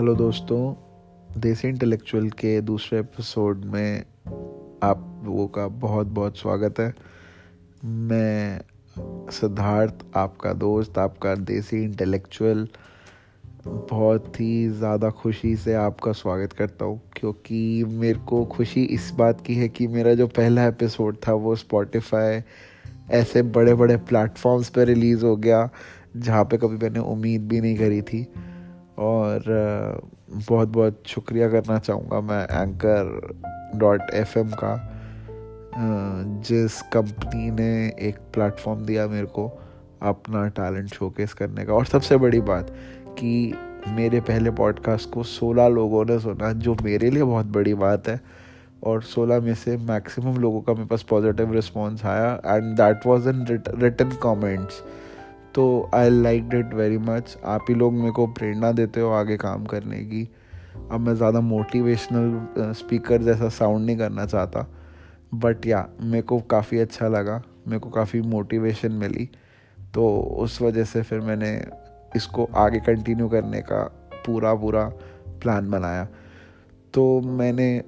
Hello दोस्तों, देसी intellectual के दूसरे एपिसोड में आप लोगों का बहुत बहुत स्वागत है। मैं सिद्धार्थ, आपका दोस्त, आपका देसी इंटेलेक्चुअल बहुत ही ज़्यादा खुशी से आपका स्वागत करता हूँ, क्योंकि मेरे को खुशी इस बात की है कि मेरा जो पहला एपिसोड था वो स्पॉटिफाई ऐसे बड़े बड़े प्लेटफॉर्म्स पर रिलीज़ हो गया, जहाँ पे कभी मैंने उम्मीद भी नहीं करी थी। और बहुत बहुत शुक्रिया करना चाहूँगा मैं एंकर डॉट एफ़ एम का जिस कंपनी ने एक प्लेटफॉर्म दिया मेरे को अपना टैलेंट शोकेस करने का। और सबसे बड़ी बात कि मेरे पहले पॉडकास्ट को 16 लोगों ने सुना, जो मेरे लिए बहुत बड़ी बात है। और 16 में से मैक्सिमम लोगों का मेरे पास पॉजिटिव रिस्पॉन्स आया। And that was in return comments तो I liked it very much आप ही लोग मेरे को प्रेरणा देते हो आगे काम करने की। अब मैं ज़्यादा मोटिवेशनल स्पीकर जैसा साउंड नहीं करना चाहता। बट या मेरे को काफ़ी अच्छा लगा। मेरे को काफ़ी मोटिवेशन मिली। तो उस वजह से फिर मैंने इसको आगे कंटिन्यू करने का पूरा पूरा प्लान बनाया। तो मैंने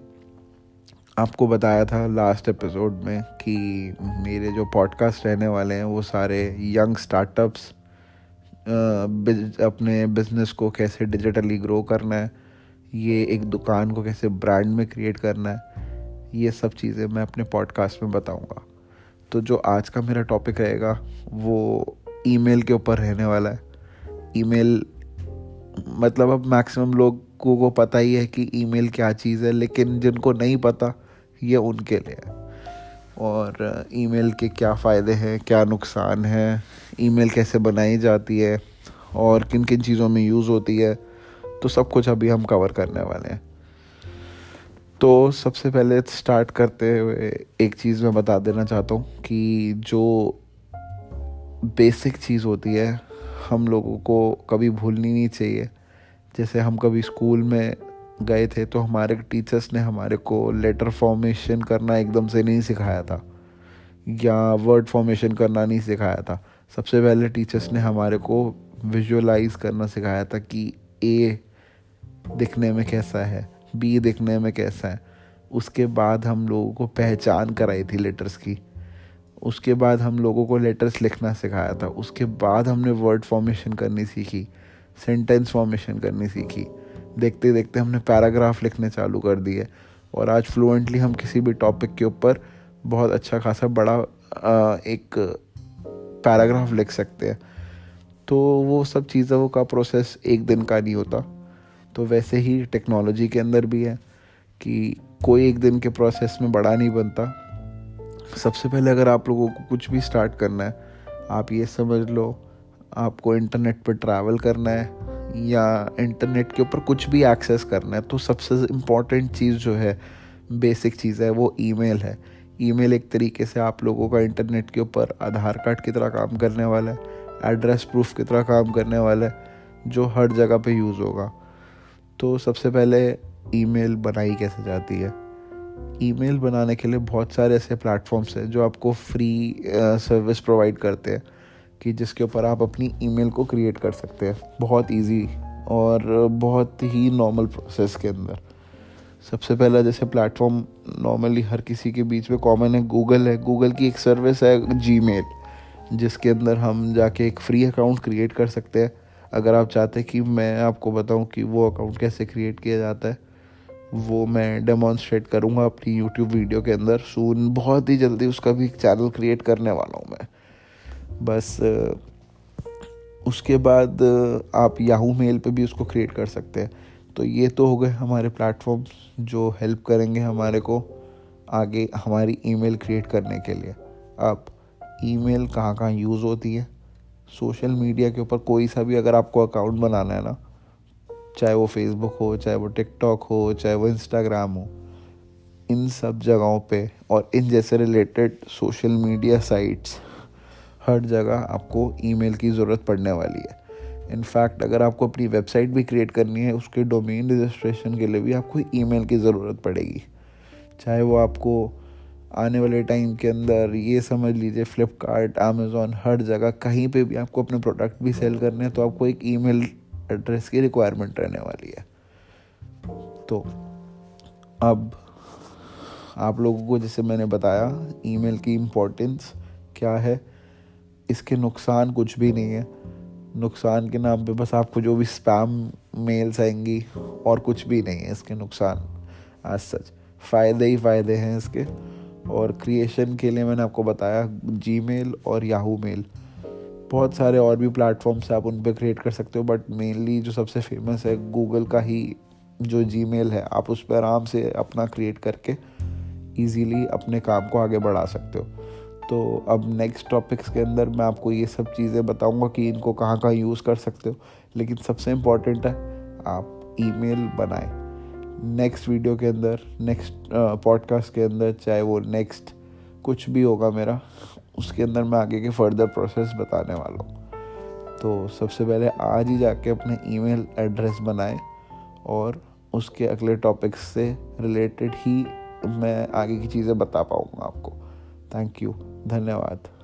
आपको बताया था लास्ट एपिसोड में कि मेरे जो पॉडकास्ट रहने वाले हैं, वो सारे यंग स्टार्टअप्स अपने बिज़नेस को कैसे डिजिटली ग्रो करना है, ये एक दुकान को कैसे ब्रांड में क्रिएट करना है, ये सब चीज़ें मैं अपने पॉडकास्ट में बताऊँगा। तो जो आज का मेरा टॉपिक रहेगा, वो ईमेल के ऊपर रहने वाला है। ईमेल मतलब अब मैक्सिमम लोगों को पता ही है कि ईमेल क्या चीज़ है, लेकिन जिनको नहीं पता ये उनके लिए। और ईमेल के क्या फ़ायदे हैं, क्या नुकसान है, ईमेल कैसे बनाई जाती है, और किन किन चीज़ों में यूज़ होती है तो सब कुछ अभी हम कवर करने वाले हैं। तो सबसे पहले स्टार्ट करते हुए एक चीज़ मैं बता देना चाहता हूँ कि जो बेसिक चीज़ होती है, हम लोगों को कभी भूलनी नहीं चाहिए। जैसे हम कभी स्कूल में गए थे तो हमारे टीचर्स ने हमारे को लेटर फॉर्मेशन करना एकदम से नहीं सिखाया था। या वर्ड फॉर्मेशन करना नहीं सिखाया था। सबसे पहले टीचर्स ने हमारे को विजुअलाइज करना सिखाया था कि ए दिखने में कैसा है बी दिखने में कैसा है। उसके बाद हम लोगों को पहचान कराई थी लेटर्स की। उसके बाद हम लोगों को लेटर्स लिखना सिखाया था। उसके बाद हमने वर्ड फॉर्मेशन करनी सीखी सेंटेंस फॉर्मेशन करनी सीखी। देखते देखते हमने पैराग्राफ लिखने चालू कर दिए और आज फ्लुएंटली हम किसी भी टॉपिक के ऊपर बहुत अच्छा खासा बड़ा एक पैराग्राफ लिख सकते हैं। तो वो सब चीज़ों का प्रोसेस एक दिन का नहीं होता। तो वैसे ही टेक्नोलॉजी के अंदर भी है कि कोई एक दिन के प्रोसेस में बड़ा नहीं बनता। सबसे पहले अगर आप लोगों को कुछ भी स्टार्ट करना है, आप ये समझ लो, आपको इंटरनेट पर ट्रैवल करना है या इंटरनेट के ऊपर कुछ भी एक्सेस करना है तो सबसे इंपॉर्टेंट चीज़ जो है बेसिक चीज़ है, वो ईमेल है। ईमेल एक तरीके से आप लोगों का इंटरनेट के ऊपर आधार कार्ड की तरह काम करने वाला है एड्रेस प्रूफ की तरह काम करने वाला है, जो हर जगह पे यूज़ होगा। तो सबसे पहले ईमेल बनाई कैसे जाती है? ईमेल बनाने के लिए बहुत सारे ऐसे प्लेटफॉर्म्स हैं जो आपको फ्री सर्विस प्रोवाइड करते हैं। कि जिसके ऊपर आप अपनी ईमेल को क्रिएट कर सकते हैं। बहुत इजी और बहुत ही नॉर्मल प्रोसेस के अंदर। सबसे पहला जैसे प्लेटफॉर्म नॉर्मली हर किसी के बीच में कॉमन है गूगल है। गूगल की एक सर्विस है जी जिसके अंदर हम जाके एक फ्री अकाउंट क्रिएट कर सकते हैं। अगर आप चाहते हैं कि मैं आपको बताऊँ कि वो अकाउंट कैसे क्रिएट किया जाता है, वो मैं डेमॉन्स्ट्रेट करूँगा अपनी यूट्यूब वीडियो के अंदर। सून बहुत ही जल्दी उसका भी एक चैनल क्रिएट करने वाला हूँ मैं। बस उसके बाद आप याहू मेल पे भी उसको क्रिएट कर सकते हैं। तो ये तो हो गए हमारे प्लेटफॉर्म्स जो हेल्प करेंगे हमारे को आगे, हमारी ईमेल क्रिएट करने के लिए। अब ईमेल कहाँ कहाँ यूज़ होती है? सोशल मीडिया के ऊपर कोई सा भी अगर आपको अकाउंट बनाना है ना, चाहे वो फेसबुक हो, चाहे वो टिकटॉक हो, चाहे वो इंस्टाग्राम हो, इन सब जगहों पे और इन जैसे रिलेटेड सोशल मीडिया साइट्स हर जगह आपको ईमेल की ज़रूरत पड़ने वाली है। इनफैक्ट अगर आपको अपनी वेबसाइट भी क्रिएट करनी है, उसके डोमेन रजिस्ट्रेशन के लिए भी आपको ईमेल की ज़रूरत पड़ेगी। चाहे वो आपको आने वाले टाइम के अंदर ये समझ लीजिए फ्लिपकार्ट अमेज़ोन हर जगह कहीं पे भी आपको अपने प्रोडक्ट भी सेल करने हैं तो आपको एक ईमेल एड्रेस की रिक्वायरमेंट रहने वाली है। तो अब आप लोगों को, जैसे मैंने बताया, ईमेल की इम्पोर्टेंस क्या है? इसके नुकसान कुछ भी नहीं है। नुकसान के नाम पे बस आपको जो भी स्पैम मेल्स आएँगी और कुछ भी नहीं है इसके नुकसान आज सच फ़ायदे ही फ़ायदे हैं इसके। और क्रिएशन के लिए मैंने आपको बताया जी और याहू मेल बहुत सारे और भी प्लेटफॉर्म्स आप उन पर क्रिएट कर सकते हो बट मेनली जो सबसे फ़ेमस है गूगल का ही जो जी है, आप उस पर आराम से अपना क्रिएट करके ईजीली अपने काम को आगे बढ़ा सकते हो। तो अब नेक्स्ट टॉपिक्स के अंदर मैं आपको ये सब चीज़ें बताऊँगा कि इनको कहाँ कहाँ यूज़ कर सकते हो। लेकिन सबसे इंपॉर्टेंट है, आप ईमेल बनाएँ। नेक्स्ट वीडियो के अंदर नेक्स्ट पॉडकास्ट के अंदर, चाहे वो नेक्स्ट कुछ भी होगा मेरा, उसके अंदर मैं आगे के फर्दर प्रोसेस बताने वाला हूँ। तो सबसे पहले आज ही जाके अपने ईमेल एड्रेस बनाएँ और उसके अगले टॉपिक्स से रिलेटेड ही मैं आगे की चीज़ें बता पाऊँगा आपको। थैंक यू धन्यवाद.